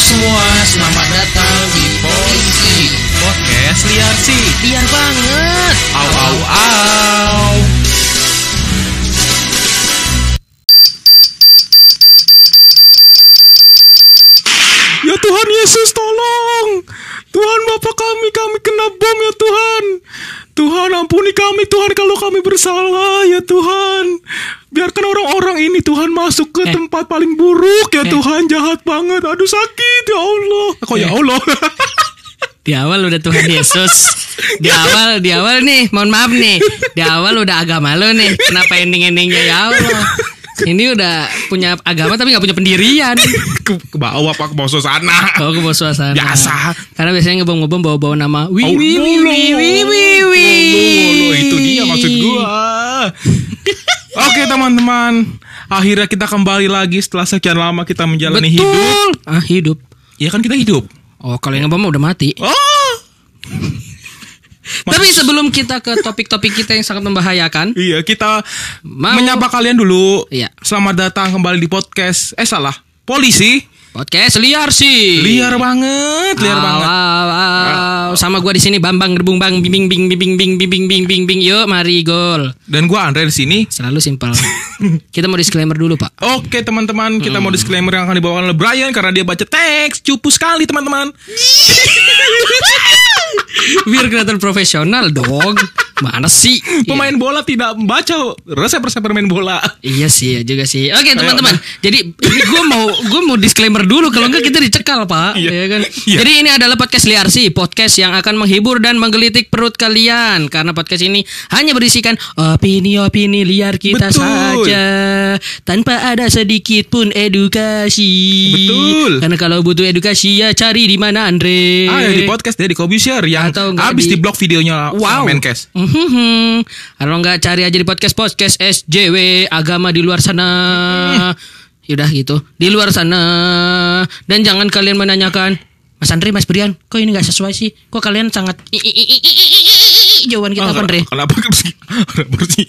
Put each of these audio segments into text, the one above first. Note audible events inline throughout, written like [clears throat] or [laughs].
semua, selamat datang di Polisi Podcast liar sih. Biar banget Au au au. Ya Tuhan Yesus tolong. Tuhan Bapa kami, kami kena bom ya Tuhan. Tuhan ampuni kami Tuhan kalau kami bersalah ya Tuhan. Biarkan orang-orang ini Tuhan masuk ke Eh. tempat paling buruk ya. Tuhan. Jahat banget. Aduh sakit ya Allah. Kok ya. Allah. [laughs] Di awal udah Tuhan Yesus Di awal, di awal nih Mohon maaf nih Di awal udah agama lo nih Kenapa ending-endingnya ya Allah Ini udah punya agama tapi gak punya pendirian ke, ke bawah pak ke bawah suasana. Kalau ke bawah suasana Biasa. Karena biasanya ngebom-ngebom bawa-bawa nama Wi Oh, wi wi wi wi wi itu dia maksud gua. [laughs] Oke teman-teman, akhirnya kita kembali lagi setelah sekian lama kita menjalani hidup. Betul Ah hidup Ya kan kita hidup. Oh kalau yang ngebom udah mati Oh. [laughs] Tapi sebelum kita ke topik-topik kita yang sangat membahayakan Iya, kita Mau- menyapa kalian dulu. Iya. Selamat datang kembali di podcast. Eh salah, polisi. Podcast liar sih Liar banget, liar Aw, banget. aw, aw. Sama gua di sini Bambang Gerbung Bang bing bing bing bing bing bing bing bing bing bing yuk mari gol. Dan gua Andre di sini. Selalu simpel. [laughs] Kita mau disclaimer dulu, Pak. Oke teman-teman, kita Hmm. mau disclaimer yang akan dibawakan oleh Brian karena dia baca teks cupu sekali teman-teman. [laughs] Biar kelihatan profesional dong. Mana sih? Pemain bola tidak membaca resep-resep bermain bola. Iya sih, ya juga sih. Oke, teman-teman. Jadi ini gue mau gue mau disclaimer dulu kalau enggak kita dicekal, Pak. Iya. Iya kan? Iya. Jadi ini adalah podcast liar sih, podcast yang akan menghibur dan menggelitik perut kalian karena podcast ini hanya berisikan opini-opini liar kita Betul. saja tanpa ada sedikit pun edukasi. Betul. Karena kalau butuh edukasi ya cari di mana Andre. Ah, di podcast dia di Kobusher yang Atau habis di- di blog videonya Wow. sama Menkes. Mhm. Kalau nggak cari aja di podcast podcast SJW agama di luar sana. Yaudah gitu di luar sana dan jangan kalian menanyakan Mas Andre, Mas Brian, kok ini nggak sesuai sih? Kok kalian sangat jawaban kita Ah, apa Andre? Kenapa sih? Kenapa sih?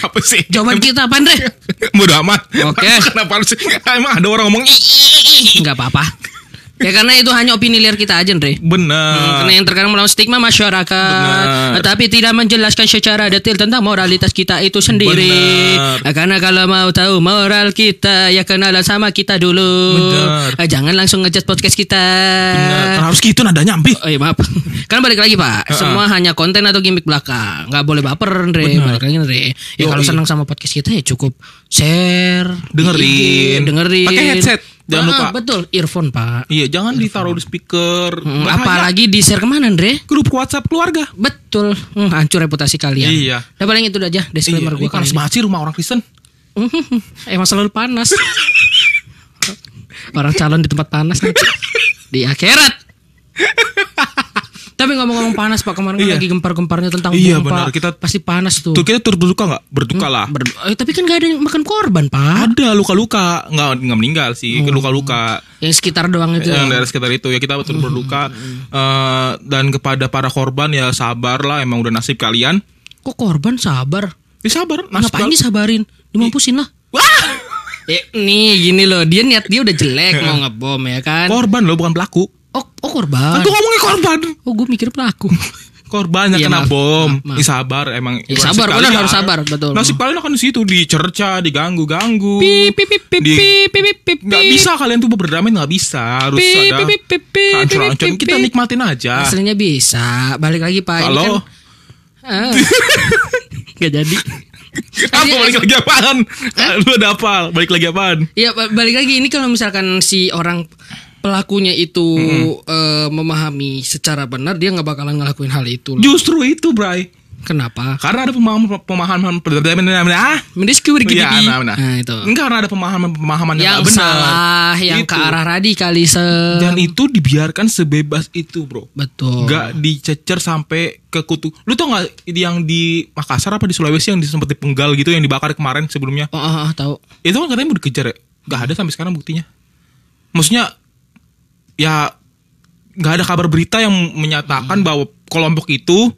Apa sih? Jawaban kita apa Andre? Mudah amat. Oke. Kenapa harus emang ada orang ngomong. Nggak apa-apa. Ya karena itu hanya opini liar kita aja Andre. Hmm, Benar. karena yang terkadang melawan stigma masyarakat, Benar. tapi tidak menjelaskan secara detail tentang moralitas kita itu sendiri. Benar. Eh, Karena kalau mau tahu moral kita, ya kenalan sama kita dulu. Benar. Eh, Jangan langsung ngejat podcast kita. Benar. Harus gitu nadanya ambil. Oh iya maaf [laughs] Kan balik lagi pak Semua hanya konten atau gimmick belakang Nggak boleh baper Andre Benar. Balik lagi Andre Ya kalau senang sama podcast kita ya cukup Share Dengerin. Dengerin Pakai headset, jangan Ah, lupa. Betul Earphone pak Iya, jangan ditaruh di speaker. Hmm, Bahaya. Apalagi di share ke mana Andre grup WhatsApp keluarga. Betul hmm, Hancur reputasi kalian Iya. Udah paling itu aja Iya, Disclaimer ini gue panas banget sih rumah orang Kristen. [laughs] Emang selalu panas Orang calon di tempat panas nanti Di akhirat Tapi ngomong-ngomong panas pak Kemarin kan Iya. lagi gempar-gemparnya tentang Iya, bom, benar. Pak. Kita- Pasti panas tuh. Tuh kita turut berduka nggak? Berduka lah. Berdu- eh, tapi kan gak ada yang makan korban pak. Ada luka-luka, nggak nggak meninggal sih, luka-luka. Yang sekitar doang itu yang dari sekitar itu. Ya kita betul berduka. Eh, dan kepada para korban ya sabar lah. Emang udah nasib kalian. Kok korban sabar? Ya sabar. Nasib Ngapain disabarin? Dimampusin lah. Wah! [laughs] Eh, nih gini loh. Dia niat dia udah jelek Mau ngebom ya kan? Korban loh bukan pelaku Oh, oh korban. Kan tuh ngomongnya korban. Oh gue mikir pelaku [laughs] korban yang Iya, kena maaf. bom. Maaf, maaf. Ya, sabar emang Ya, sabar, benar, harus sabar, betul. nasib kalian akan di situ dicerca diganggu ganggu Pip, pip, pip, pip, Di- pip, pip, pip. bisa kalian tuh berdamai nggak bisa. Harus Pip, ada pip, pip, pip, pip, kita nikmatin aja. Aslinya bisa. Balik lagi pak. Kalau kan- Ah. [laughs] Gak jadi. Apa balik lagi apaan? Lu ada apa? Balik lagi apaan? Iya ba- balik lagi ini kalau misalkan si orang pelakunya itu eh, memahami secara benar dia nggak bakalan ngelakuin hal itu. loh. justru itu Bray Kenapa? Karena ada pemahaman pemahaman ah gitu. Iya, nah, nah. Nah itu. Enggak karena ada pemahaman pemahaman yang, Yang nggak benar. salah, yang Itu. ke arah radikalisme. dan itu dibiarkan sebebas itu, Bro. Betul. Enggak dicecer sampai ke kutu. Lu tau nggak yang di Makassar apa di Sulawesi yang sempat dipenggal gitu yang dibakar kemarin sebelumnya? Oh, oh, oh, tahu. Itu kan katanya mau dikejar ya. Gak ada sampai sekarang buktinya. Maksudnya ya nggak ada kabar berita yang menyatakan bahwa kelompok itu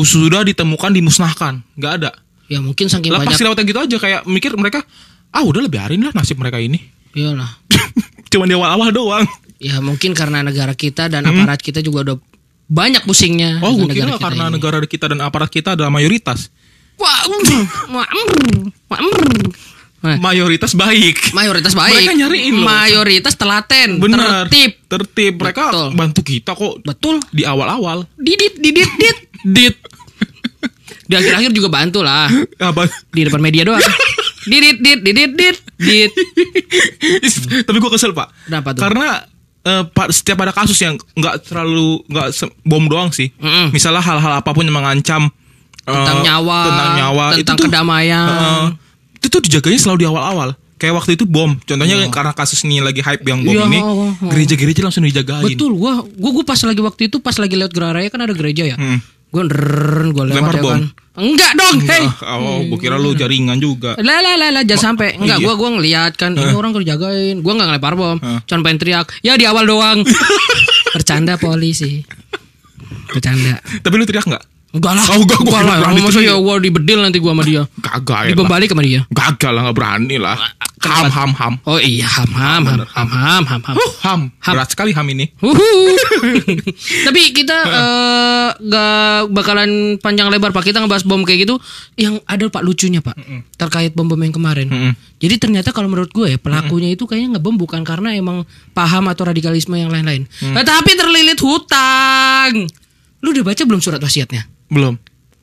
sudah ditemukan dimusnahkan. Nggak ada. Ya mungkin saking Lah banyak pasti lewat yang gitu aja kayak mikir mereka ah udah lebih biarin lah nasib mereka ini. Iyalah. [laughs] Cuma di awal-awal doang. Ya mungkin karena negara kita dan aparat kita juga udah banyak pusingnya. Hmm. Oh, gue kira negara kita karena ini. negara kita dan aparat kita adalah mayoritas. Wah, mm, mm, mm. Nah, Mayoritas baik. mayoritas baik. Mereka nyariin loh. Mayoritas telaten, Benar. tertib. Tertib. Mereka Betul. bantu kita kok Betul. di awal-awal. Didit, didit, dit, [laughs] dit. Di akhir-akhir juga bantu lah. Apa? Di depan media doang. Didit, dit, didit, dit, dit. Tapi gue kesel pak. Kenapa tuh? Karena eh, pa- setiap ada kasus yang nggak terlalu nggak bom doang sih. Mm-mm. Misalnya hal-hal apa pun yang mengancam eh, Tentang nyawa, tentang nyawa, tentang tuh, kedamaian. eh, itu tuh dijaganya selalu di awal-awal. Kayak waktu itu bom. Contohnya karena kasus ini lagi hype yang bom Iya, ini, oh, oh, oh. gereja-gereja langsung dijagain. Betul, gua, gua, gua pas lagi waktu itu pas lagi lewat Gerah Raya kan ada gereja ya. Hmm. Gua ndrrrn, gua lewat Lempar ya bom? kan. Enggak dong, hei. Ah, oh, gue kira lu jaringan juga. Lah lah lah lah jangan sampai. Enggak, iya. gua gua ngeliat kan ini orang kerjagain. Gua enggak ngelempar bom. Hah. Cuman pengen teriak. Ya di awal doang. [laughs] Bercanda polisi. Bercanda. Tapi lu teriak nggak? Enggak lah. Oh, enggak, gua Enggak lah. berani Masa ya gua dibedil nanti gua sama dia. Kagak ya. Dibembalik sama dia. Gagal lah nggak berani lah. Ham ham ham. Oh iya, ham ham ham ham ham ham ham. Huh, ham. Ham. Berat sekali ham ini. [laughs] Tapi kita eh, gak bakalan panjang lebar pak. Kita ngebahas bom kayak gitu. Yang ada pak lucunya pak terkait bom bom yang kemarin. Jadi ternyata kalau menurut gue ya pelakunya itu kayaknya ngebom bukan karena emang paham atau radikalisme yang lain-lain. Tetapi terlilit hutang. Lu udah baca belum surat wasiatnya? Belum.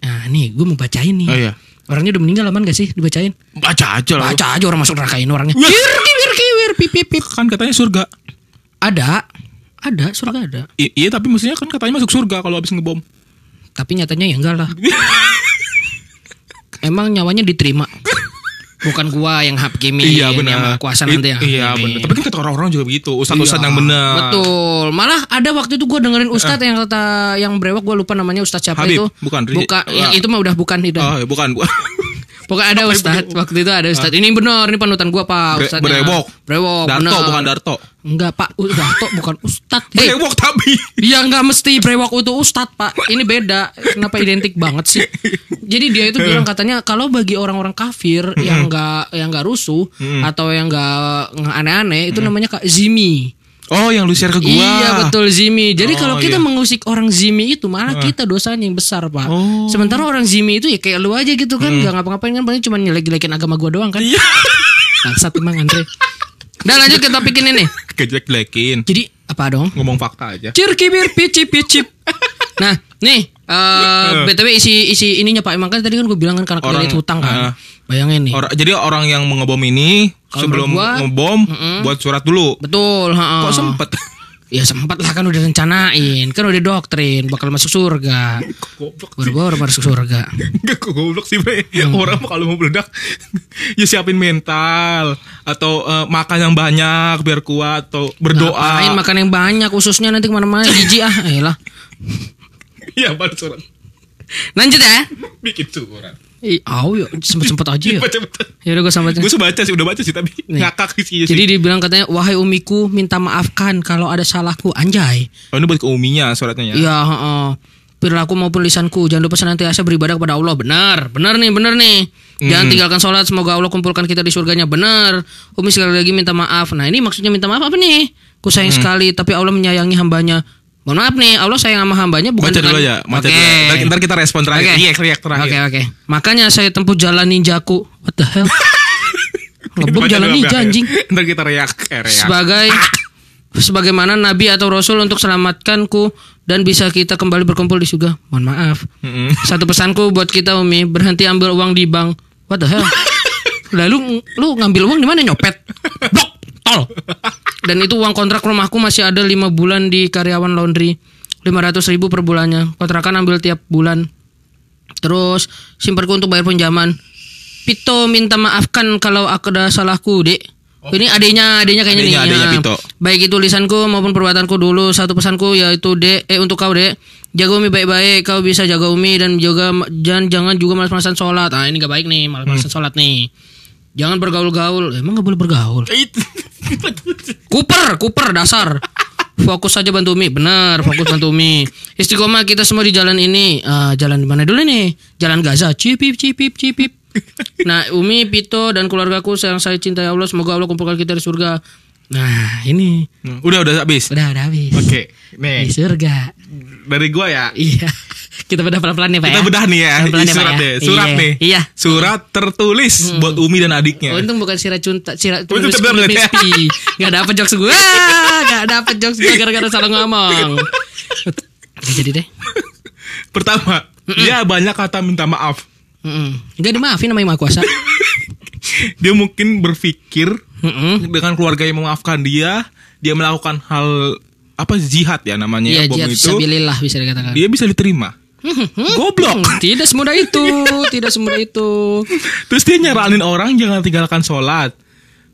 Nah nih gue mau bacain nih. Oh iya. Orangnya udah meninggal aman gak sih dibacain? Baca aja lah. Baca aja orang masuk neraka ini orangnya. Kiwir kiwir kiwir pip pip pip. Kan katanya surga. Ada, ada surga ada. I- iya tapi maksudnya kan katanya masuk surga kalau habis ngebom. Tapi nyatanya ya enggak lah. [laughs] Emang nyawanya diterima. Bukan gua yang hakimin iya yang benar. kuasa nanti yang Iya benar. Tapi kan kata orang-orang juga begitu. Ustadz-ustadz yang benar. Betul. Malah ada waktu itu gua dengerin ustadz yang kata yang brewok gua lupa namanya ustadz siapa Habib, itu. bukan, Bukan, yang Wah. itu mah udah bukan itu. Oh, ya, bukan. bukan. [laughs] Pokoknya ada ustadz waktu itu ada ustadz. Ini benar, ini panutan gua Pak ustadznya. brewok. Brewok, Darto bener. bukan Darto. Enggak, Pak. Darto bukan ustadz. [laughs] Hei, Brewok tapi. Ya nggak mesti brewok itu ustadz pak Ini beda Kenapa identik banget sih Jadi dia itu bilang katanya Kalau bagi orang-orang kafir Yang nggak yang nggak rusuh Atau yang nggak nggak aneh-aneh Itu namanya kak zimi Oh, yang lu share ke gua. Iya betul zimi Jadi Oh, kalau kita iya. mengusik orang zimi itu Malah kita dosanya yang besar pak Oh. Sementara orang zimi itu ya kayak lu aja gitu kan Gak ngapa-ngapain kan Paling cuma nyelek-jelekin agama gua doang kan Iya. [laughs] Bangsat emang Andre Udah lanjut ke topik ini nih [laughs] Kejelek-jelekin. Jadi apa dong Ngomong fakta aja. Cirkibir picip picip. [laughs] Nah, nih eh BTW isi isi ininya Pak. Emang kan tadi kan gue bilang kan karena kredit hutang kan. ah. Bayangin nih. Orang, jadi orang yang mengebom ini Kalau sebelum gua, ngebom buat surat dulu. Betul, heeh. Kok sempet? [laughs] Ya sempat lah kan udah rencanain, kan udah doktrin bakal masuk surga. Baru-baru masuk surga. Enggak kok goblok sih bre Hmm. Orang kalau mau meledak [laughs] Ya siapin mental Atau eh, makan yang banyak Biar kuat Atau berdoa Ngapain makan yang banyak ususnya nanti ke mana-mana jijik ah. Elah. Iya baru surat Lanjut ya. Bikin surat Ih, au ya sempet-sempet aja ya. Ya udah gue sampai Gue baca sih Udah baca sih Tapi Nih. ngakak sih sih. Jadi dibilang katanya wahai umiku minta maafkan kalau ada salahku. Anjay. Oh ini buat ke uminya suratnya ya? Iya, heeh. Perilaku maupun lisanku Jangan lupa senantiasa beribadah kepada Allah. Benar, benar nih, benar nih. Jangan tinggalkan sholat Semoga Allah kumpulkan kita di surganya. Benar. Umi sekali lagi minta maaf. Nah ini maksudnya minta maaf apa nih? Ku sayang sekali Tapi Allah menyayangi hambanya Mohon maaf nih Allah sayang sama hambanya bukan Baca dulu dengan- ya Baca Oke. dulu Ntar, ntar kita respon terakhir Oke. Iya teriak terakhir Oke oke Makanya saya tempuh jalan ninjaku What the hell [laughs] Baca jalan dulu ninja anjing. Ntar kita reak eh, reak. sebagai sebagaimana nabi atau rasul untuk selamatkanku dan bisa kita kembali berkumpul di surga. Mohon maaf. Satu pesanku buat kita Umi, berhenti ambil uang di bank. What the hell? [laughs] Lalu lu ngambil uang di mana nyopet? Blok, tol. Dan itu uang kontrak rumahku masih ada lima bulan di karyawan laundry. 500 ribu per bulannya. Kontrakan ambil tiap bulan. Terus simpanku untuk bayar pinjaman. Pito minta maafkan kalau aku ada salahku, Dek. Ini adanya, adanya kayaknya Adenya, nih. adenya Ya. Pito. Baik itu lisanku maupun perbuatanku dulu. Satu pesanku yaitu Dek, eh untuk kau, Dek. Jaga Umi baik-baik, kau bisa jaga Umi dan juga jangan jangan juga malas-malasan sholat. Ah, ini gak baik nih, malas-malasan sholat nih. Jangan bergaul-gaul. Emang gak boleh bergaul? [laughs] [laughs] Kuper, kuper dasar. Fokus saja bantu Umi. Benar, fokus bantu Umi. Istiqomah kita semua di jalan ini. Ah, jalan di mana dulu nih? Jalan Gaza. Cipip, cipip, cipip. Nah, Umi, Pito dan keluargaku yang saya cintai Allah, semoga Allah kumpulkan kita di surga. Nah, ini Udah udah habis. udah udah habis. Oke, Di nih surga. dari gua ya. Iya. Kita bedah pelan-pelan nih, Pak Kita ya. bedah nih ya, Pelan-pelan ya, Pak, surat ya. deh, surat Iya. nih. Iya. Surat tertulis buat Umi dan adiknya. Untung bukan sirah cunta, ya. mispi. Gak dapet jokes gue. Gak dapet jokes gue gara-gara salah ngomong. Gak jadi deh. Pertama, dia banyak kata minta maaf. Mm-mm. Gak dimaafin sama yang maha kuasa. [laughs] Dia mungkin berpikir Mm-mm. dengan keluarga yang memaafkan dia, dia melakukan hal apa jihad ya namanya Iya, ya, bom jihad itu, bisa dikatakan. dia bisa diterima. Goblok. Hmm, tidak semudah itu, tidak semudah itu. Terus dia nyaranin orang jangan tinggalkan sholat.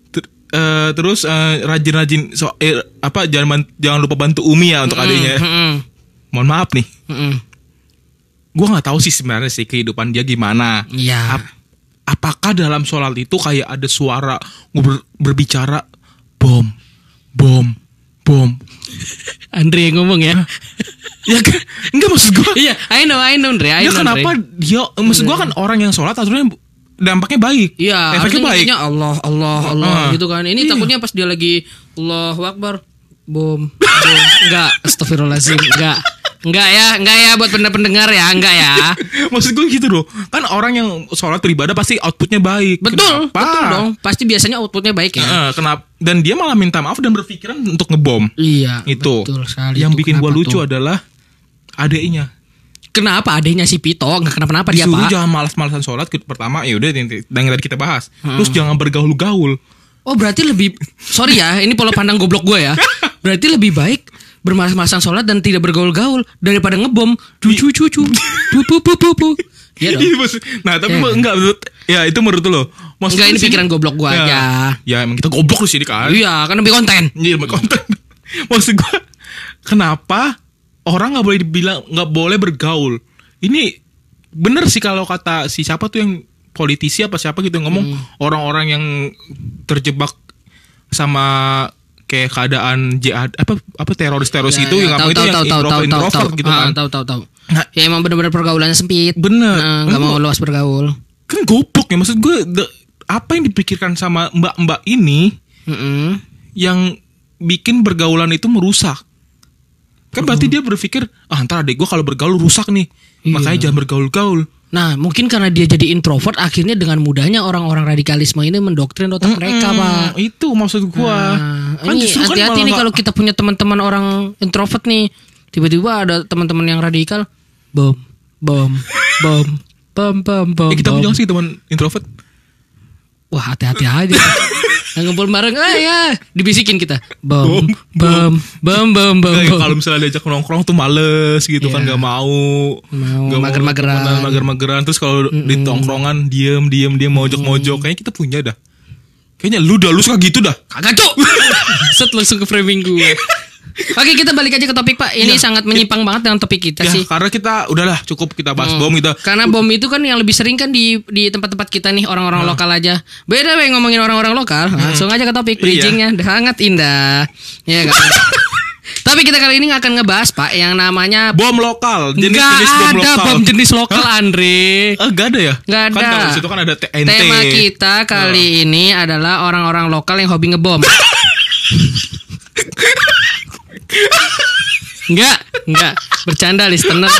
Ter- eh, terus eh, rajin-rajin so, eh, apa jangan jangan lupa bantu Umi ya untuk adiknya. Mm-mm. Mohon maaf nih, Mm-mm. gua nggak tahu sih sebenarnya sih kehidupan dia gimana. Iya. Ap- apakah dalam sholat itu kayak ada suara ber- berbicara bom, bom, bom? Andre yang ngomong ya. Ya kan? Enggak maksud gua. Iya, I know, I know, Andre. I Ya kenapa Andre. dia maksud gua kan orang yang sholat aturannya dampaknya baik. Iya, efeknya baik. Allah, Allah, Allah Ah. gitu kan. Ini Iya. takutnya pas dia lagi Allahu Akbar, bom, bom. Enggak, astagfirullahaladzim, enggak. Enggak ya, enggak ya buat pendengar ya, enggak ya. [laughs] Maksud gue gitu loh Kan orang yang sholat beribadah pasti outputnya baik Betul, Kenapa? betul dong. Pasti biasanya outputnya baik ya. Eh, kenapa? Dan dia malah minta maaf dan berpikiran untuk ngebom Iya, Itu betul sekali. Yang Itu bikin gue lucu tuh? adalah Adeknya Kenapa adanya si Pito enggak kenapa-napa dia, Pak? jangan malas-malasan sholat Pertama ya udah yang tadi kita bahas Hmm. Terus jangan bergaul-gaul Oh, berarti lebih sorry ya, ini pola pandang goblok gue ya. Berarti lebih baik bermalas-malasan sholat dan tidak bergaul-gaul daripada ngebom. Cucu cucu. Pu pu pu. Iya dong. Ini Nah tapi Iya. enggak menurut Ya itu menurut lo Maksud Enggak, gue ini sini- pikiran goblok gua Ya. aja. Ya emang kita goblok di sini kan Iya, kan lebih konten. Iya, emang konten. [laughs] Maksud gue, kenapa orang nggak boleh dibilang nggak boleh bergaul? Ini bener sih kalau kata si siapa tuh yang politisi apa siapa gitu yang ngomong orang-orang yang terjebak sama kayak keadaan jihad apa apa teroris-teroris Ya, itu ya, yang apa tahu, itu tahu, yang tahu, introvert, tahu, introvert tahu. gitu Ah, kan. tahu tahu tahu. Nah, Ya emang benar-benar pergaulannya sempit. bener. Nah, nggak mau luas bergaul. Kan goblok ya maksud gue the- apa yang dipikirkan sama mbak-mbak ini Mm-mm. yang bikin bergaulan itu merusak. Kan berarti dia berpikir, ah ntar adek gue kalau bergaul rusak nih. Iya. Makanya jangan bergaul-gaul. Nah, mungkin karena dia jadi introvert, akhirnya dengan mudahnya orang-orang radikalisme ini mendoktrin otak mereka, Mm, Pak. Itu maksud gua. Nah, kan ini kan hati-hati malah nih kalau kita punya teman-teman orang introvert nih, tiba-tiba ada teman-teman yang radikal, bom, bom, bom, bom, bom, bom. Ya, kita punya sih teman introvert. Wah, hati-hati aja. [laughs] Ngumpul bareng, ah ya, dibisikin kita, bom, bom, bom, bom, bom, Nggak, bom. kalau misalnya diajak nongkrong tuh males gitu kan Iya. nggak mau. Mau, mager-mageran. mager-mageran. Terus kalau di tongkrongan diem diem diem mojok-mojok. Kayaknya kita punya dah. Kayaknya lu dah lu suka gitu dah. Kagak cuk. [laughs] Set langsung ke framing gue. Oke kita balik aja ke topik pak. Ini Iya. sangat menyimpang banget dengan topik kita Ya, sih. karena kita udahlah cukup kita bahas bom kita. Karena bom itu kan yang lebih sering kan di di tempat-tempat kita nih orang-orang lokal aja. Beda weh ngomongin orang-orang lokal. Langsung aja ke topik bridgingnya sangat indah. Ya kan. [laughs] Tapi kita kali ini akan ngebahas pak yang namanya Bom lokal, Nggak jenis-jenis bom ada lokal. bom jenis lokal Andre. Eh, gak ada ya? Kan ada. situ kan ada TNT. Tema kita kali ini adalah orang-orang lokal yang hobi ngebom. [laughs] enggak, enggak. Bercanda listener.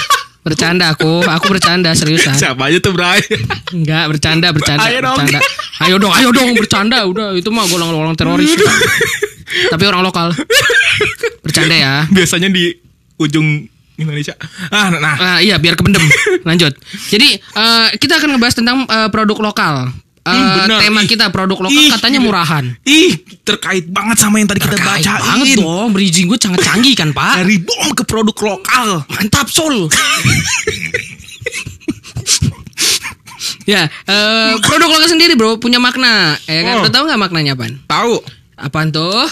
Bercanda aku, aku bercanda seriusan. Siapa aja tuh Bray? Enggak, bercanda, bercanda, Ayo dong. bercanda. Ayo dong, ayo dong bercanda udah. Itu mah golong-golong teroris. Tapi orang lokal. Bercanda ya. Biasanya di ujung Indonesia. Ah, nah, nah. Ah, iya biar kependem. Lanjut. Jadi eh, kita akan ngebahas tentang eh, produk lokal. Bener. tema Ih. kita produk lokal Ih, katanya murahan. Ih, terkait banget sama yang tadi kita Terkait bacain. banget dong, bridging gue sangat canggih kan pak. Dari bom ke produk lokal. Mantap Sol. ya, eh, produk lokal sendiri bro punya makna. Ya kan, Oh. udah tahu nggak maknanya apaan? Tahu? Apaan tuh?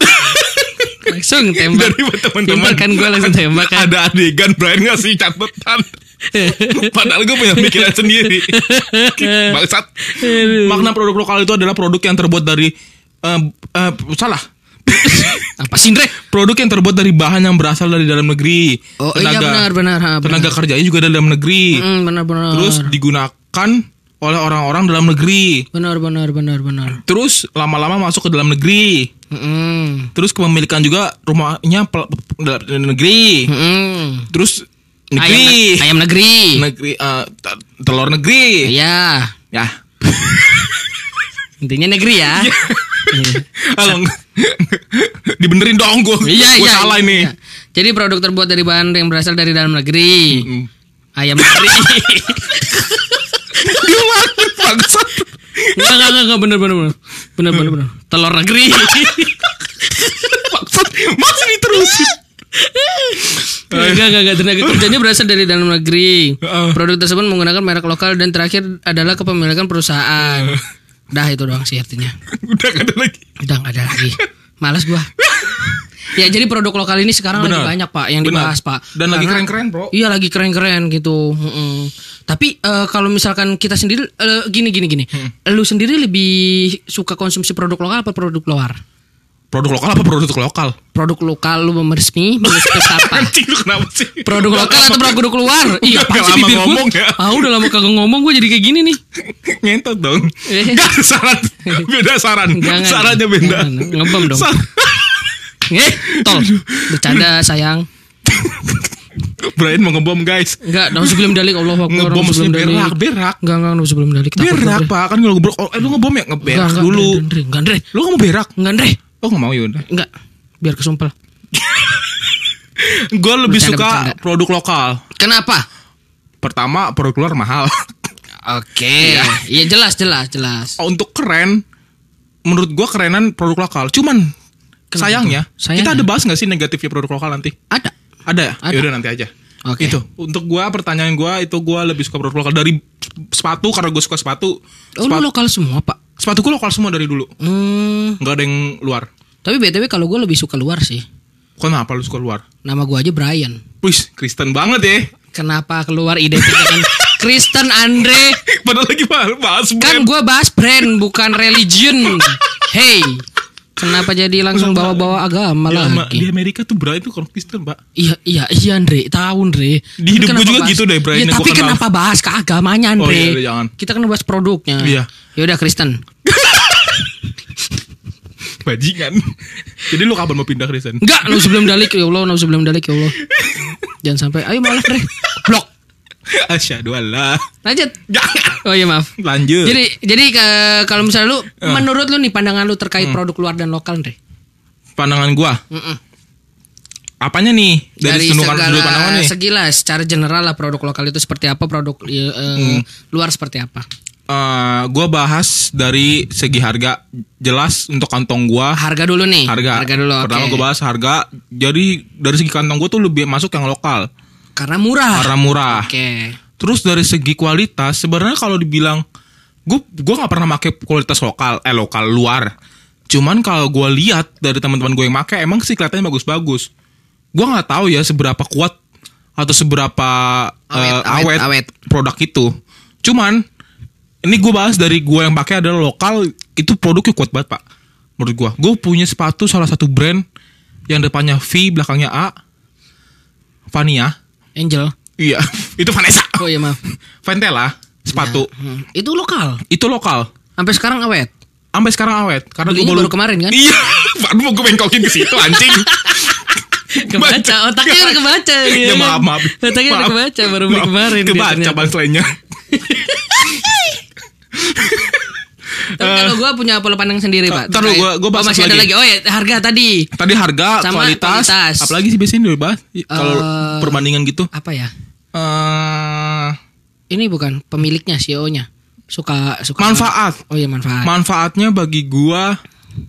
[laughs] langsung tembak. Dari teman-teman. Kan gue langsung tembak kan. Ada adegan Brian ngasih catatan. [laughs] Padahal gue punya pikiran sendiri. [laughs] Bangsat. Makna produk lokal itu adalah produk yang terbuat dari eh, eh, salah. [laughs] Apa sih Andre? Produk yang terbuat dari bahan yang berasal dari dalam negeri. Oh iya benar benar. ha, benar. tenaga kerjanya juga dari dalam negeri. Hmm, benar benar. Terus digunakan oleh orang-orang dalam negeri. Benar benar benar benar. Terus lama-lama masuk ke dalam negeri. Mm-mm. Terus kepemilikan juga rumahnya pel- dalam negeri. Mm-mm. Terus negeri. ayam negeri. Negeri eh, t- telur negeri. Iya. Ya. [laughs] Intinya negeri ya. Halo. Dibenerin dong gue. Iya iya. salah ini. iya. Jadi produk terbuat dari bahan yang berasal dari dalam negeri. Mm. Ayam negeri. [laughs] Dia bangsat. Enggak enggak, enggak bener bener bener. Bener bener bener. Telur negeri. [laughs] Bangsat. Masih diterusin. Enggak enggak enggak tenaga [laughs] kerjanya berasal dari dalam negeri. Heeh. Produk tersebut menggunakan merek lokal dan terakhir adalah kepemilikan perusahaan. Dah itu doang sih artinya. [laughs] Udah gak ada lagi. Udah nggak ada lagi. Malas gua. ya jadi produk lokal ini sekarang lagi Benar. banyak pak yang Benar. dibahas pak. Dan lagi Karena- keren-keren, bro. Iya lagi keren-keren gitu. Mm-mm. Tapi eh, kalau misalkan kita sendiri eh, gini gini gini, Hmm. lu sendiri lebih suka konsumsi produk lokal apa produk luar? Produk lokal apa produk lokal? Produk lokal lu meresmi, meresmi apa? [laughs] Anjing lu kenapa sih? Produk Udah lokal atau produk luar? [laughs] Iya, pasti lama bibir ngomong ya. Ah, udah lama kagak ngomong gue jadi kayak gini nih. [laughs] Ngentot dong. Eh. Gak ada saran. Beda saran. Jangan. Sarannya beda. Ngebom dong. Sar- Eh, tol. Bercanda sayang. Brian mau ngebom guys. Enggak, nauzu sebelum dalik Allah Akbar. Ngebom sebelum dalik. berak, berak. Enggak, enggak, nauzu sebelum dalik. Berak pak kan kalau ngebom oh, eh, lu ngebom ya ngeberak Enggak, enggak, dulu. Andre, Andre. Enggak, Andre. Lu gak mau berak? Enggak, Andre. Oh gak mau ya udah. Enggak. Biar kesumpel. [laughs] Gue lebih Bercanda, suka bercanda. produk lokal. Kenapa? Pertama produk luar mahal. [laughs] Oke. Iya jelas, jelas, jelas. Untuk keren, menurut gua kerenan produk lokal. Cuman Kenapa sayangnya? Sayangnya? kita ada bahas gak sih negatifnya produk lokal nanti? Ada. Ada ya? Ada. Yaudah nanti aja. Oke. Itu untuk gua pertanyaan gua itu gua lebih suka produk lokal dari sepatu karena gue suka sepatu. Oh, lu Sepatu, lokal semua, Pak. Sepatu gua lokal semua dari dulu. Hmm. nggak ada yang luar. Tapi BTW kalau gue lebih suka luar sih. Kenapa lu suka luar? Nama gue aja Brian. Wih, Kristen banget ya. Kenapa keluar identik dengan [laughs] Kristen Andre? Padahal lagi bahas, bahas Kan brand. gue bahas brand bukan religion. [laughs] Hey, kenapa jadi langsung bawa-bawa agama Di, Ama- di lagi? Amerika tuh Brian tuh Kristen, Pak. Iya, iya, iya Andre, tahu Andre. Di hidup gua juga gitu deh, Brian, gua tapi kenal. kenapa bahas ke agamanya Andre? Oh, iya, iya, jangan. Kita kan bahas produknya. Iya. Ya udah Kristen. [laughs] Bajingan. Jadi lu kapan mau pindah Kristen? Enggak, lu sebelum dalik ya Allah, lu sebelum dalik ya Allah. Jangan sampai, ayo malah Andre. Blok. [laughs] Asyhadu Allah. Lanjut. [laughs] Oh iya maaf. Lanjut. Jadi jadi ke- kalau misalnya lu Eh. menurut lu nih pandangan lu Hmm. terkait produk luar dan lokal Andre? pandangan gua. Mm-mm. Apanya nih? Dari, segala sudut pandang nih? segi lah secara general lah produk lokal itu seperti apa produk eh, Hmm. luar seperti apa Eh, gua bahas dari segi harga jelas untuk kantong gua harga dulu nih harga. dulu Pertama oke. gua bahas harga. Jadi dari segi kantong gua tuh lebih masuk yang lokal karena murah karena murah. oke Terus dari segi kualitas sebenarnya kalau dibilang gue gue nggak pernah pakai kualitas lokal eh lokal luar. Cuman kalau gue lihat dari teman-teman gue yang make emang sih kelihatannya bagus-bagus. Gue nggak tahu ya seberapa kuat atau seberapa Awet, eh, awet, awet, awet. produk itu. Cuman ini gue bahas dari gue yang pakai adalah lokal itu produknya kuat banget pak. Menurut gue, gue punya sepatu salah satu brand yang depannya V belakangnya A, Vania. Angel. Iya, [laughs] itu Vanessa. oh iya maaf. Ventela sepatu. Hmm. itu lokal? Itu lokal. Sampai sekarang awet? Sampai sekarang awet. Karena gua baru kemarin kan? iya. [laughs] Baru mau gue bengkokin ke situ anjing. [laughs] Kebaca otaknya udah kebaca ya kan? maaf maaf. Otaknya udah kebaca baru beli kemarin dia kebaca ternyata. Tapi kalau gue punya pola pandang sendiri pak. lu, terkait- gua- gua oh, bahas masih ada lagi. oh ya harga tadi. Tadi harga Sama kualitas, kualitas. apalagi sih biasanya dulu bahas kalau Eh, perbandingan gitu. apa ya? Eh. Ini bukan pemiliknya CEO-nya suka suka manfaat. oh iya manfaat. Manfaatnya bagi gua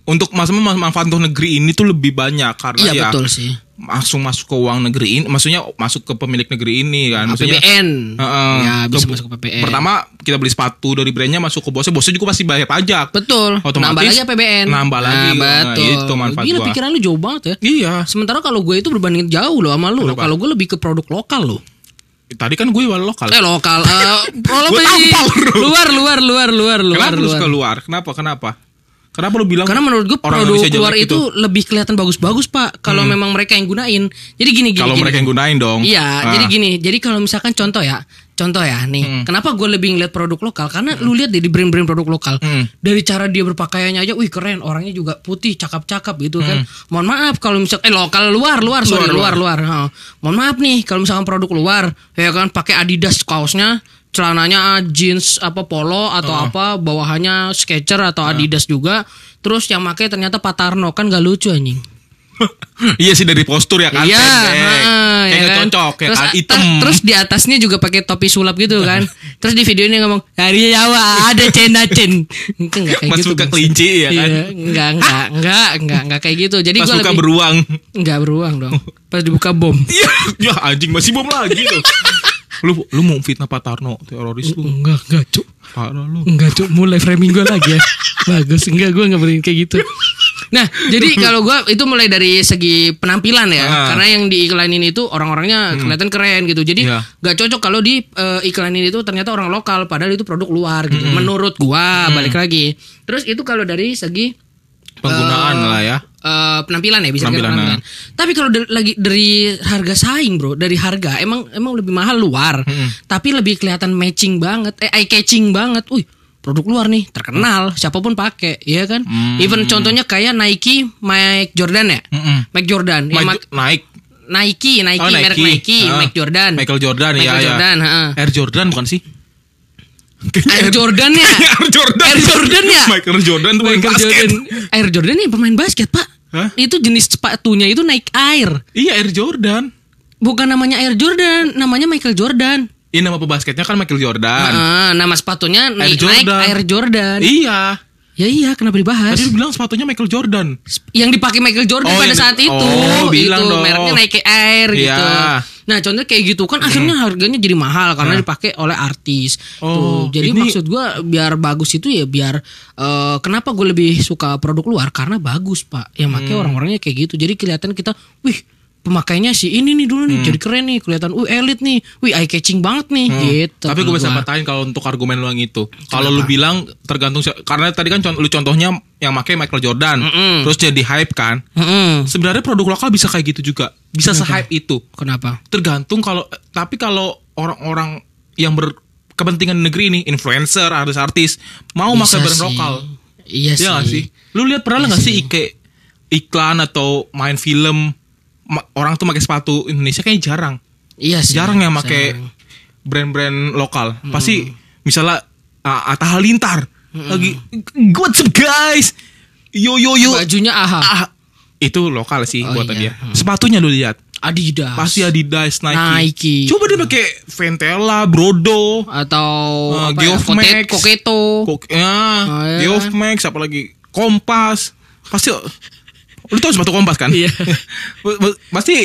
untuk maksudnya manfaat untuk negeri ini tuh lebih banyak karena iya ya betul sih langsung masuk ke uang negeri ini maksudnya masuk ke pemilik negeri ini kan maksudnya PBN Heeh. ya bisa Ke- masuk ke PPN Pertama kita beli sepatu dari brandnya masuk ke bosnya, bosnya juga pasti bayar pajak. betul Otomatis nambah lagi PBN nambah lagi. nah, Nah, betul itu manfaat gila gua. pikiran lu jauh banget ya Iya. sementara kalau gue itu berbanding jauh loh sama lu kalau gue lebih ke produk lokal loh Tadi kan gue wal lokal. eh lokal eh beli- tampal, bro. luar luar luar luar luar Kenapa lu luar suka luar? Kenapa? Kenapa? Kenapa lu bilang? Karena menurut gue orang produk luar itu gitu? lebih kelihatan bagus-bagus pak. Kalau memang mereka yang gunain. Jadi gini gini. kalau mereka yang gunain dong. Iya, Ah. jadi gini. Jadi kalau misalkan contoh ya, contoh ya nih. Hmm. Kenapa gue lebih ngeliat produk lokal? Karena lu lihat deh di brand-brand produk lokal. Hmm. Dari cara dia berpakaiannya aja, wih keren. Orangnya juga putih, cakep-cakep gitu kan. Hmm. Mohon maaf kalau misal eh lokal luar, luar, sorry luar, luar. Ha. Mohon maaf nih kalau misalkan produk luar, ya kan pakai Adidas kaosnya, celananya jeans apa polo atau apa, bawahannya Skechers atau Adidas juga. Terus yang pakai ternyata Patarno kan gak lucu anjing. [laughs] iya sih dari postur ya kan. Iya, heeh, Kayak ya kan? cocok ya terus, kan. Hitam. ter- terus di atasnya juga pakai topi sulap gitu kan. [laughs] terus di video ini ngomong, "Hari Jawa ada cena cen." Enggak kayak [laughs] Mas gitu. suka Bang. kelinci ya kan. Iya, enggak, enggak, enggak, enggak, enggak kayak gitu. Jadi gua suka lebih beruang. enggak beruang dong. Pas dibuka bom. Iya, ya anjing masih bom lagi tuh. Lu lu mau fitnah Pak Tarno teroris lu. Enggak, enggak, Cuk. Parah lu. Enggak, Cuk. Mulai framing gue lagi ya. [laughs] Bagus. Enggak, gue enggak berani kayak gitu. Nah, jadi [laughs] kalau gua itu mulai dari segi penampilan ya. Ah. Karena yang diiklanin itu orang-orangnya kelihatan keren gitu. Jadi nggak cocok kalau di eh, iklanin itu ternyata orang lokal padahal itu produk luar gitu. Menurut gua balik lagi. Terus itu kalau dari segi Penggunaan Eh, lah ya. eh, penampilan ya bisa Penampilan, penampilan. Tapi kalau lagi dari harga saing bro, dari harga emang emang lebih mahal luar, tapi lebih kelihatan matching banget, eh eye catching banget. Wih, produk luar nih terkenal, siapa pun pakai, iya kan? Even contohnya kayak Nike, Mike Jordan ya, Mm-mm. Mike Jordan, Maju- mak- naik Nike, Nike, Oh, merek Nike, Ah. Mike Jordan, Michael Jordan Michael ya Jordan, ya. Air Jordan bukan sih? Air Jordan ya, Air Jordan. Air Jordan ya? Michael Jordan tuh main Michael basket. Jordan, Air Jordan nih pemain basket pak. Hah? Itu jenis sepatunya itu Nike Air. Iya Air Jordan. Bukan namanya Air Jordan, namanya Michael Jordan. Ini nama pebasketnya kan Michael Jordan. Ah, nama sepatunya Air Jordan. Air Jordan. Iya. Ya iya, kenapa dibahas? Tadi bilang sepatunya Michael Jordan. Yang dipakai Michael Jordan Oh, pada saat itu, oh, bilang itu dong. mereknya Nike Air gitu. Iya. Nah, contohnya kayak gitu kan akhirnya harganya jadi mahal karena dipakai oleh artis. Oh, Tuh, jadi ini- maksud gua biar bagus itu ya biar eh, kenapa gue lebih suka produk luar karena bagus, Pak. Yang pakai Hmm. orang-orangnya kayak gitu. Jadi kelihatan kita, wih, pemakainya si ini nih dulu Hmm. nih jadi keren nih, kelihatan uh elit nih. Wih, eye catching banget nih gitu. Tapi gue bisa patahin kalau untuk argumen lu yang itu. Kalau lu bilang tergantung karena tadi kan lu contohnya yang pakai Michael Jordan, Mm-mm. terus jadi hype kan. Mm-mm. Sebenarnya produk lokal bisa kayak gitu juga. Bisa se-hype itu. Kenapa? Tergantung kalau tapi kalau orang-orang yang berkepentingan negeri ini, influencer, artis-artis mau Bisa pakai brand sih. lokal. Iya Iya nggak sih. sih? Lu lihat pernah nggak sih kayak iklan atau main film orang tuh pakai sepatu Indonesia kayaknya jarang. Iya sih. jarang yang pakai brand-brand lokal. Hmm. Pasti misalnya uh, Atta Halilintar lagi what's up guys? Yo yo yo. Bajunya AHA. Ah, itu lokal sih Oh, buatan iya. dia. Sepatunya lu lihat. Adidas. Pasti Adidas, Nike. Nike. Coba dia pakai Ventela, Brodo, atau uh, apa ya, Geof Kote- Max, Koketo. Kok, ya, Oh, iya. Geof Max, apa lagi? Kompas. Pasti lu tahu sepatu Kompas kan? Iya. [laughs] Pasti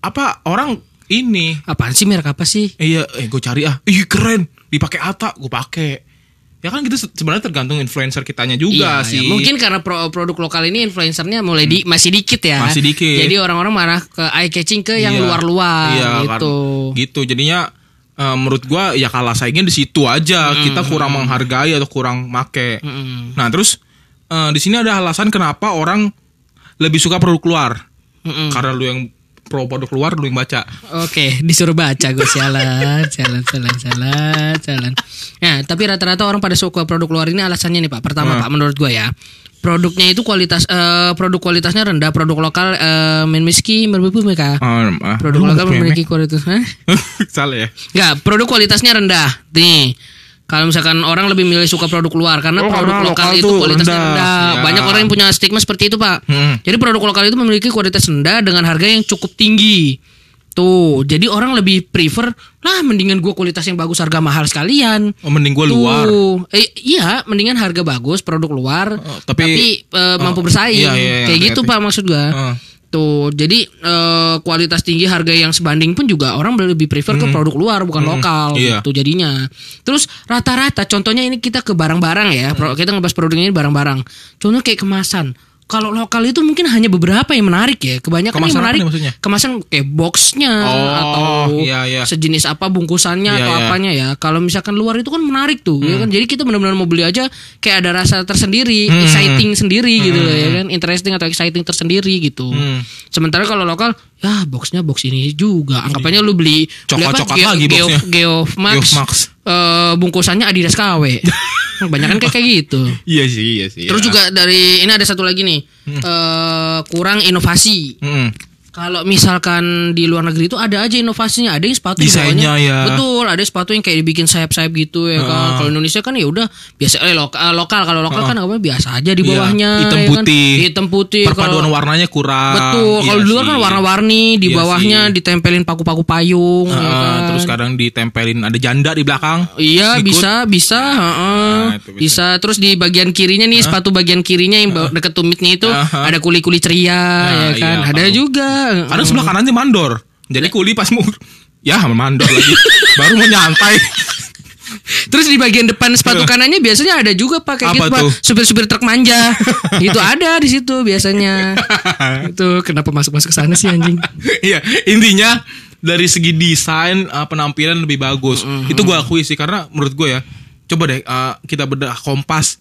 apa orang ini Apaan sih merek apa sih? Iya, eh gue cari ah. Ih keren, dipakai Ata, gue pakai. Ya kan gitu se- sebenarnya tergantung influencer kitanya juga Iya, sih. iya. Mungkin karena pro- produk lokal ini influencernya mulai di masih dikit ya. Masih dikit. Jadi orang-orang marah ke eye catching ke yang Iya. luar-luar Iya, kan. gitu. Gitu. Jadinya eh, menurut gua ya kalah saingnya di situ aja. Kita kurang menghargai atau kurang make. Mm-mm. Nah, terus eh, di sini ada alasan kenapa orang lebih suka produk luar. Mm-mm. Karena lu yang pro produk luar lu yang baca. Oke, disuruh baca gue sialan, sialan, sialan, sialan, sialan. Nah, tapi rata-rata orang pada suka produk luar ini alasannya nih Pak. Pertama Pak, menurut gue ya, produknya itu kualitas, eh, produk kualitasnya rendah, produk lokal eh, meski berbuku mereka. Um, ah, Produk lokal memiliki kualitas, Hah? [laughs] Salah ya. Enggak, produk kualitasnya rendah. Nih. Kalau misalkan orang lebih milih suka produk luar karena Oh, produk karena lokal lokal itu kualitasnya rendah. rendah. Ya. Banyak orang yang punya stigma seperti itu, Pak. Hmm. Jadi produk lokal itu memiliki kualitas rendah dengan harga yang cukup tinggi. Tuh, jadi orang lebih prefer lah mendingan gua kualitas yang bagus harga mahal sekalian. Oh, mending gua luar. Eh, iya, mendingan harga bagus produk luar, Oh, tapi, tapi- eh, mampu oh, bersaing. iya, iya, iya, Kayak gitu. Pak maksud gua. Heeh. Tuh, jadi eh, kualitas tinggi harga yang sebanding pun juga orang lebih prefer ke produk luar bukan lokal iya. gitu jadinya. Terus rata-rata contohnya ini kita ke barang-barang ya. Kita ngebahas produknya ini barang-barang. Contohnya kayak kemasan. Kalau lokal itu mungkin hanya beberapa yang menarik ya. Kebanyakan Kemasan yang menarik maksudnya? kemasan kayak boxnya Oh, atau iya, iya. sejenis apa bungkusannya Iya, atau iya. apanya ya. Kalau misalkan luar itu kan menarik tuh, Hmm. ya kan. Jadi kita benar-benar mau beli aja kayak ada rasa tersendiri, Hmm. exciting sendiri gitu loh ya kan. Interesting atau exciting tersendiri gitu. Hmm. Sementara kalau lokal ya boxnya box ini juga. Anggapannya lu beli beli apa? Coklat-coklat Geo- lagi Geo, boxnya. Geomax. Geomax. eh, bungkusannya Adidas KW. [laughs] Kebanyakan kayak kayak gitu. [laughs] Iya sih, iya sih. Terus ya. juga dari ini ada satu lagi nih. eh kurang inovasi. Mm-mm. Kalau misalkan di luar negeri itu ada aja inovasinya, ada yang sepatu Desainnya ya. betul, ada sepatu yang kayak dibikin sayap-sayap gitu ya kan. Kalau Indonesia kan ya udah biasa eh, lokal, lokal kalau lokal kan apa biasa aja di Iya, bawahnya hitam ya kan. putih. hitam putih Perpaduan kalau warnanya kurang. betul. Iya Kalau di luar sih. kan warna-warni, di Iya bawahnya sih. ditempelin paku-paku payung ya Heeh, kan. terus kadang ditempelin ada janda di belakang. Iya Ikut. bisa bisa heeh. Nah, itu bisa. bisa. terus di bagian kirinya nih sepatu bagian kirinya yang deket tumitnya itu ada kuli-kuli ceria ya kan iya, ada tahu. juga Kadang sebelah kanannya mandor. Jadi kuli pas mau ya mandor lagi. Baru mau nyantai. terus di bagian depan sepatu kanannya biasanya ada juga pakai gitu Pak. supir-supir truk manja [laughs] itu ada di situ biasanya [laughs] itu kenapa masuk-masuk ke sana sih anjing Iya, intinya dari segi desain uh, penampilan lebih bagus. Itu gue akui sih karena menurut gue ya. Coba deh uh, kita bedah kompas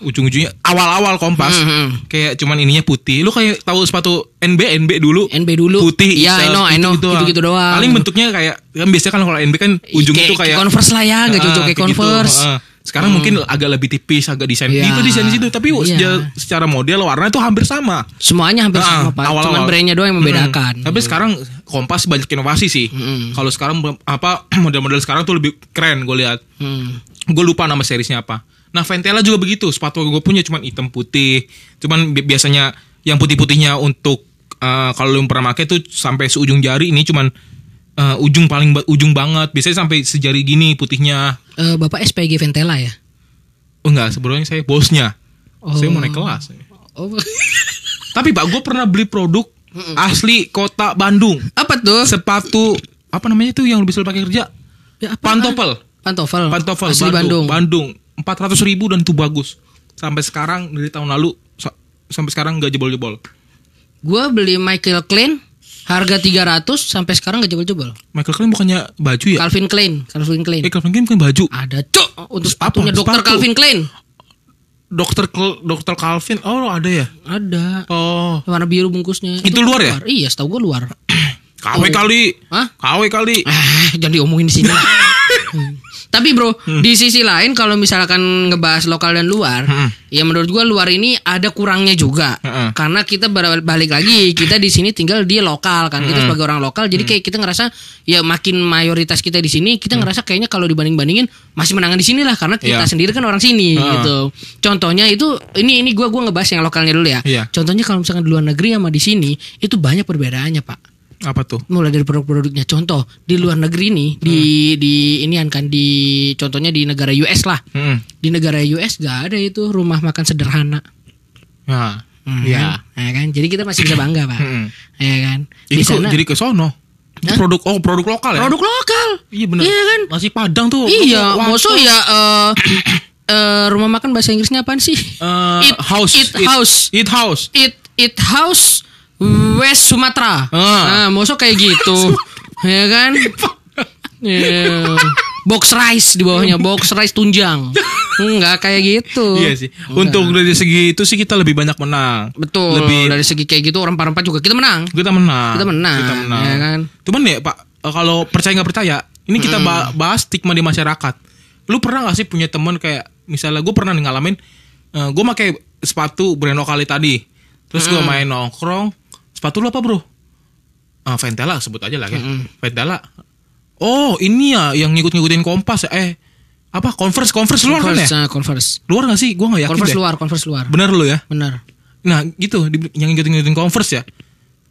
ujung-ujungnya awal-awal kompas Mhm. kayak cuman ininya putih. Lu kayak tahu sepatu NB NB dulu. NB dulu. Putih. Iya, I hitam, know, I know. gitu-gitu Gitu-gitu doang. Paling bentuknya kayak kan biasanya kan kalau NB kan ujung itu kayak Converse lah ya nggak Ah, cocok kayak gitu. Converse Heeh. Sekarang mungkin agak lebih tipis, agak desain Iya. itu desain di situ, tapi Iya. seja- secara model warna itu hampir sama. semuanya hampir Ah, sama Pak awal-awal. cuman brandnya doang yang membedakan Mm. Tapi sekarang Kompas banyak inovasi sih. Mm-mm. Kalau sekarang apa [clears throat] model-model sekarang tuh lebih keren gue lihat. Hmm. Gue lupa nama seriesnya apa. Nah Ventela juga begitu, sepatu gue punya cuman hitam putih, cuman bi biasanya yang putih-putihnya untuk uh, kalau lu pernah pakai tuh sampai seujung jari ini cuman uh, ujung paling ba ujung banget, biasanya sampai sejari gini putihnya. Uh, Bapak SPG Ventela ya? Oh enggak, sebelumnya saya bosnya. Oh. Saya mau naik oh. kelas. Oh. [laughs] Tapi Pak, gue pernah beli produk asli kota Bandung. Apa tuh? Sepatu apa namanya tuh yang lu bisa pakai kerja? Ya, apa? Pantopel. Pantofel. Pantofel. Asli Bandung. Bandung 400 ribu dan itu bagus sampai sekarang dari tahun lalu sampai sekarang nggak jebol-jebol gue beli Michael Klein harga 300 sampai sekarang gak jebol-jebol. Michael Klein bukannya baju ya? Calvin Klein, Calvin Klein. Eh Calvin Klein bukan baju. Ada, cok Untuk sepatunya dokter Calvin Klein. Dokter Dokter Calvin. Oh, ada ya? Ada. Oh. Warna biru bungkusnya. Itu, itu luar, ya? luar ya? Iya, setahu gue luar. [clears throat] KW oh. kali. Hah? KW kali. Ah, [laughs] jangan diomongin di sini. [laughs] Tapi bro, di sisi lain kalau misalkan ngebahas lokal dan luar, Hmm. ya menurut gua luar ini ada kurangnya juga. Heeh. Karena kita balik lagi, kita di sini tinggal di lokal kan. Hmm. Kita sebagai orang lokal, jadi kayak kita ngerasa ya makin mayoritas kita di sini, kita ngerasa kayaknya kalau dibanding-bandingin masih menangan di sini lah karena kita Iya. sendiri kan orang sini Heeh. gitu. Contohnya itu ini ini gua gua ngebahas yang lokalnya dulu ya. Iya. Contohnya kalau misalkan di luar negeri sama di sini itu banyak perbedaannya, Pak Apa tuh? mulai dari produk-produknya contoh di luar negeri nih di Hmm. di ini kan di contohnya di negara US lah Hmm. di negara US gak ada itu rumah makan sederhana Nah, Hmm, Iya. kan? Ya kan jadi kita masih bisa bangga pak Hmm. ya kan Jadi di kok sana jadi ke sono. Hah? produk oh produk lokal ya? produk lokal Iya benar. iya kan Nasi Padang tuh. iya maksud ya eh [coughs] eh, rumah makan bahasa Inggrisnya apaan sih eh, Eat- house. eat house. Eat house. It It House West Sumatera. Ah. Nah, mosok kayak gitu. [laughs] ya kan? Iya. Box rice di bawahnya, box rice tunjang. Enggak kayak gitu. Iya sih. Untuk dari segi itu sih kita lebih banyak menang. Betul. Lebih dari segi kayak gitu rempah-rempah juga kita menang. kita menang. Kita menang, Kita menang. ya kan? Cuman ya Pak, eh, kalau percaya nggak percaya, ini kita ba- bahas stigma di masyarakat. Lu pernah gak sih punya temen kayak misalnya gue pernah ngalamin, gue pakai sepatu brand lokal tadi, terus gue main nongkrong, sepatu lu apa bro? Ah, Ventela sebut aja lah ya. Ventela. Oh ini ya yang ngikut-ngikutin kompas ya. Eh apa Converse Converse luar kan ya? nah, Converse. Luar gak sih? Gue gak yakin Converse deh. luar, Converse luar. Bener lu ya? Benar. Nah gitu di- yang ngikutin-ngikutin Converse ya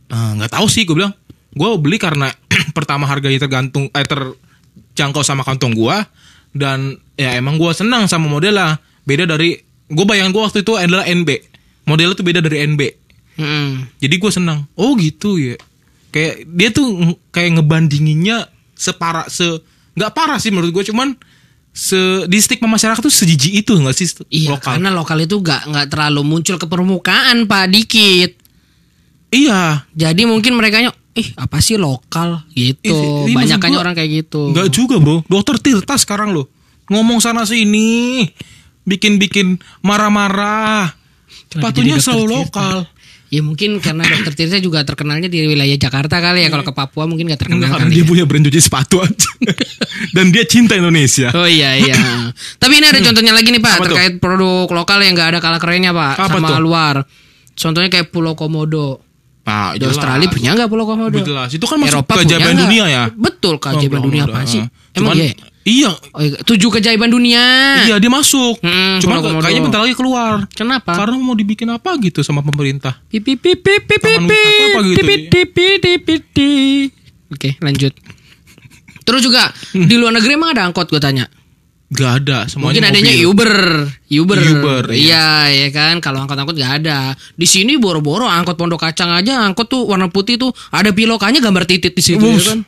Eh, nggak tahu sih gue bilang gue beli karena [clears throat] pertama harganya tergantung eh terjangkau sama kantong gue dan ya emang gue senang sama modelnya beda dari gue bayangan gue waktu itu adalah NB modelnya tuh beda dari NB Mm-mm. jadi gue senang oh gitu ya kayak dia tuh kayak ngebandinginnya separah se nggak parah sih menurut gue cuman se di stigma masyarakat tuh sejijik itu nggak sih Iya, lokal? karena lokal itu gak nggak terlalu muncul ke permukaan pak dikit. Iya, Jadi mungkin mereka ih apa sih lokal gitu. Maksud Banyakannya orang kayak gitu. nggak juga bro. Dokter Tirta sekarang loh ngomong sana sini, bikin-bikin marah-marah. Sepatunya selalu Tirta? lokal. Ya mungkin karena dokter Tirta juga terkenalnya di wilayah Jakarta kali ya. Kalau ke Papua mungkin gak terkenal Enggak, karena kali dia ya. punya brand cuci sepatu aja. [laughs] Dan dia cinta Indonesia. Oh iya iya. Tapi ini ada contohnya lagi nih Pak Hmm. Apa tuh? terkait produk lokal yang nggak ada kalah kerennya Pak Apa sama tuh? luar. Contohnya kayak Pulau Komodo. Nah, Di Australia punya nggak Pulau Komodo? Jelas. Itu kan masuk Eropa keajaiban dunia ya. Betul keajaiban Oh, dunia Komodo, apa sih? Emang Cuman, iya? Iya. Oh, iya. Tujuh keajaiban dunia. Iya dia masuk. Mm-mm, Cuma Komodo. kayaknya bentar lagi keluar. Kenapa? Karena mau dibikin apa gitu sama pemerintah. Pipi pipi pipi pipi pipi pipi pipi pipi. Oke, lanjut. Terus juga Hmm. di luar negeri emang ada angkot gue tanya. Gak ada. Mungkin Semuanya adanya mobil. Uber, Uber, Uber, iya, ya kan. Kalau angkot-angkot nggak ada. Di sini boro-boro angkot Pondok Kacang aja, angkot tuh warna putih tuh ada pilokannya gambar titit di situ, ya kan?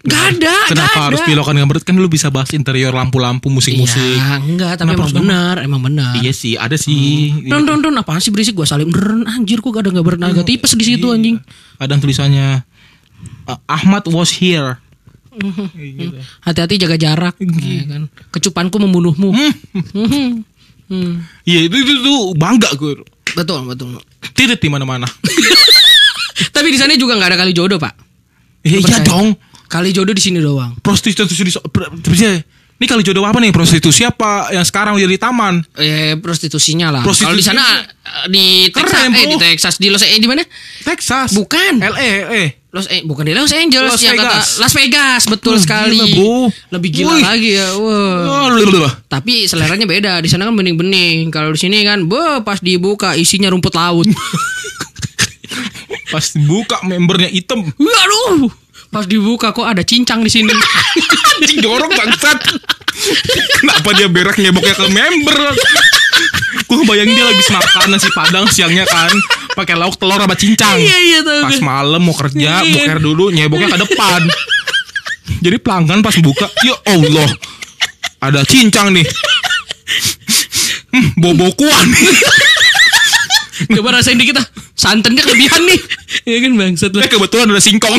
Gak ada, Kenapa gak harus ada. pilokan gambar? Kan lu bisa bahas interior lampu-lampu, musik-musik. Iya, enggak, tapi Kenapa emang benar, emang benar. Iya sih, ada sih. Don don don apaan sih berisik gua salim Deren, anjir kok gak ada gambar naga tipes di situ anjing. Ada tulisannya uh, Ahmad was here. Gitu. [laughs] Hati-hati jaga jarak ya kan. Kecupanku membunuhmu. Mhm. Hmm. Iya itu, itu, itu bangga gue. Betul, betul. Titit di mana-mana. [laughs] Tapi di sana juga nggak ada kali jodoh, Pak. Iya Percaya. dong. Kali jodoh di sini doang. Prostitusi di Ini kali jodoh apa nih? Prostitusi apa yang sekarang jadi taman? Eh prostitusinya lah. Prostitusi Kalau di sana eh, di Texas, Keren, eh di Texas di Los eh di mana? Texas. Bukan. LA, LA. Los eh bukan di Los Angeles Las kata Vegas. Las Vegas betul Wah, sekali. gila, bro. Lebih gila Wih. lagi ya. Wah. Tapi seleranya beda. Di sana kan bening-bening. Kalau di sini kan, be pas dibuka isinya rumput laut. [laughs] Pas buka membernya hitam. Waduh. Pas dibuka kok ada cincang di sini. [laughs] Anjing jorok bangsat. Kenapa dia berak ngeboknya ke member? Gue bayangin dia habis makan nasi padang siangnya kan pakai lauk telur sama cincang. Iya, iya, tahu Pas malam mau kerja, Iya. boker dulu nyeboknya ke depan. Jadi pelanggan pas buka, ya Allah. Ada cincang nih. Hmm, bobo kuan. Coba rasain dikit ah. Santannya kelebihan nih. Iya kan bangsat lah. Eh kebetulan ada singkong.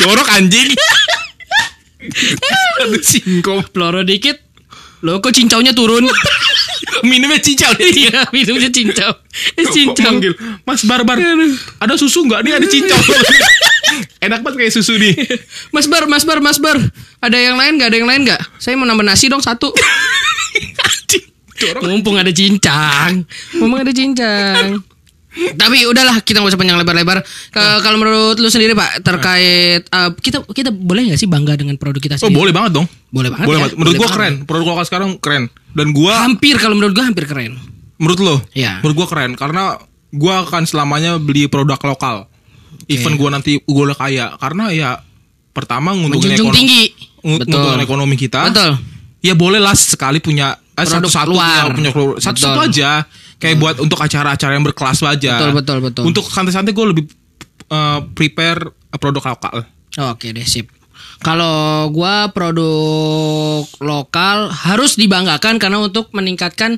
Jorok anjing. [laughs] ada singkong. Peloro dikit. Lo kok cincaunya turun? [laughs] Minumnya cincang. Iya, minumnya cincau. Eh, cincau. Manggil, Mas Barbar, ada susu nggak? Nih ada cincau. [laughs] Enak banget kayak susu nih. Mas Bar, Mas Bar, Mas Bar. Ada yang lain nggak? Ada yang lain nggak? Saya mau nambah nasi dong satu. Mumpung ada cincang. Mumpung ada cincang. Tapi udahlah kita nggak usah panjang lebar-lebar. Ke- Kalau menurut lu sendiri Pak terkait eh, kita kita boleh nggak sih bangga dengan produk kita Oh sendiri? boleh banget dong. Boleh banget. Boleh ya? banget. Menurut Boleh gua banget. keren. Produk lokal sekarang keren. Dan gua, Hampir kalau menurut gua hampir keren. menurut lo, Iya. menurut gua keren karena gua akan selamanya beli produk lokal. Even gua nanti gua udah kaya, karena ya pertama nguntungin ekonomi, tinggi. nguntungin ekonomi kita. Betul. Ya boleh lah sekali punya eh, satu-satu keluar. ya, punya. Satu-satu Betul. aja. Kayak buat untuk acara-acara yang berkelas aja. Betul, betul, betul. Untuk santai-santai gue lebih eh, prepare produk lokal. Oke deh sip. Kalau gua produk lokal harus dibanggakan karena untuk meningkatkan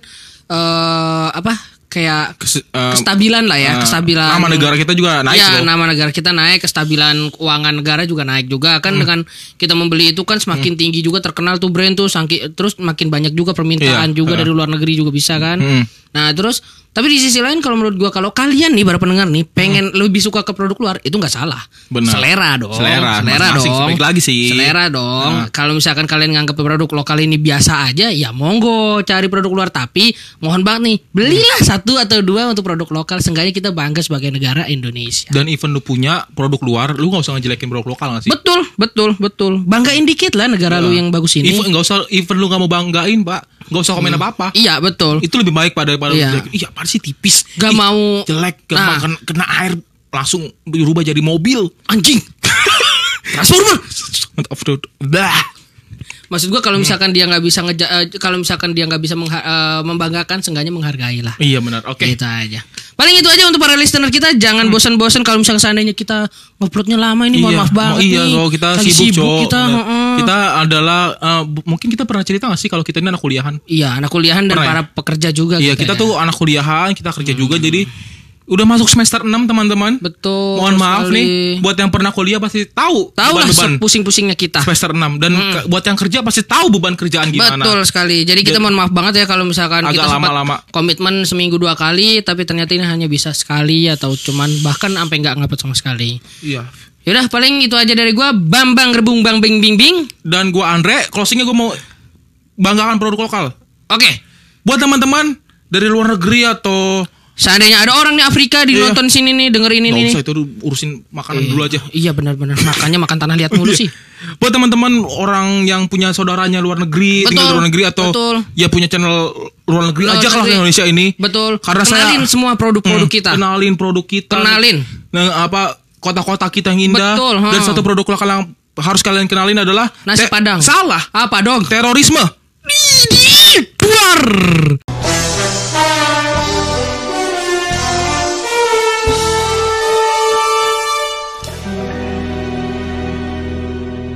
eh apa kayak Kes- eh, kestabilan lah ya, eh, kestabilan nama negara kita juga naik ya, loh. nama negara kita naik, kestabilan keuangan negara juga naik juga kan Hmm. dengan kita membeli itu kan semakin tinggi juga terkenal tuh brand tuh sangki, terus makin banyak juga permintaan Iya, juga eh. dari luar negeri juga bisa kan. Hmm. Nah, terus tapi di sisi lain kalau menurut gua kalau kalian nih para pendengar nih pengen lebih suka ke produk luar itu nggak salah. Hmm. Benar. Selera dong. Selera, selera masing-masing. dong. Baik lagi sih. Nah. Selera dong. Kalau misalkan kalian nganggap produk lokal ini biasa aja, ya monggo cari produk luar tapi mohon banget nih, belilah satu atau dua untuk produk lokal seenggaknya kita bangga sebagai negara Indonesia. Dan even lu punya produk luar, lu gak usah ngejelekin produk lokal gak sih? Betul, betul, betul. Banggain dikit lah negara lu yang bagus ini. Even gak usah, even lu gak mau banggain, pak, gak usah komen apa-apa. Iya, betul. Itu lebih baik pada pada Iya. Iya, apa sih tipis? Gak Ih, mau jelek, gampang Nah. kena, kena air langsung berubah jadi mobil. anjing. [laughs] Transformer. Dah. Maksud gua kalau misalkan dia nggak bisa ngeja eh, kalau misalkan dia nggak bisa mengha- eh, membanggakan seenggaknya menghargai lah. Iya benar. Oke. Gitu aja. Paling itu aja untuk para listener kita. Jangan bosan-bosan kalau misalnya seandainya kita nguploadnya lama ini. Mohon Iya, maaf banget oh iya, nih. kalau kita Lagi sibuk, Cok. kita. Heeh. Kita adalah bu- mungkin kita pernah cerita gak sih kalau kita ini anak kuliahan? Iya, anak kuliahan dan Pernah ya? para pekerja juga Iya, kita kita ya. tuh anak kuliahan, kita kerja juga jadi udah masuk semester 6 teman-teman. betul. Mohon maaf sekali. nih buat yang pernah kuliah pasti tahu Tahu lah pusing-pusingnya kita. semester 6 dan ke- buat yang kerja pasti tahu beban kerjaan gimana. Betul sekali. Jadi kita mohon maaf banget ya kalau misalkan Agak kita sempat lama-lama. komitmen seminggu dua kali, tapi ternyata ini hanya bisa sekali atau cuman bahkan sampai nggak ngupload sama sekali. Iya. Yaudah paling itu aja dari gua Bambang Rebung Bang Bing Bing Bing. Dan gua Andre, closingnya gua mau banggakan produk lokal. Oke. Buat teman-teman dari luar negeri atau Seandainya ada orang di Afrika di Iya. nonton sini nih, dengerin ini nih. usah itu urusin makanan dulu aja. Iya benar-benar. Makanya makan tanah liat mulu Iya. sih. Buat teman-teman orang yang punya saudaranya luar negeri, tinggal di Betul, luar negeri atau betul. ya punya channel luar negeri Luar aja lah di Indonesia ini. Betul. Karena Kenalin saya semua produk-produk Hmm, kita. Kenalin produk kita. Kenalin. Nah, apa kota-kota kita yang indah Betul, dan satu produk lokal yang harus kalian kenalin adalah Nasi Padang. Salah. Apa dong? Terorisme. Di-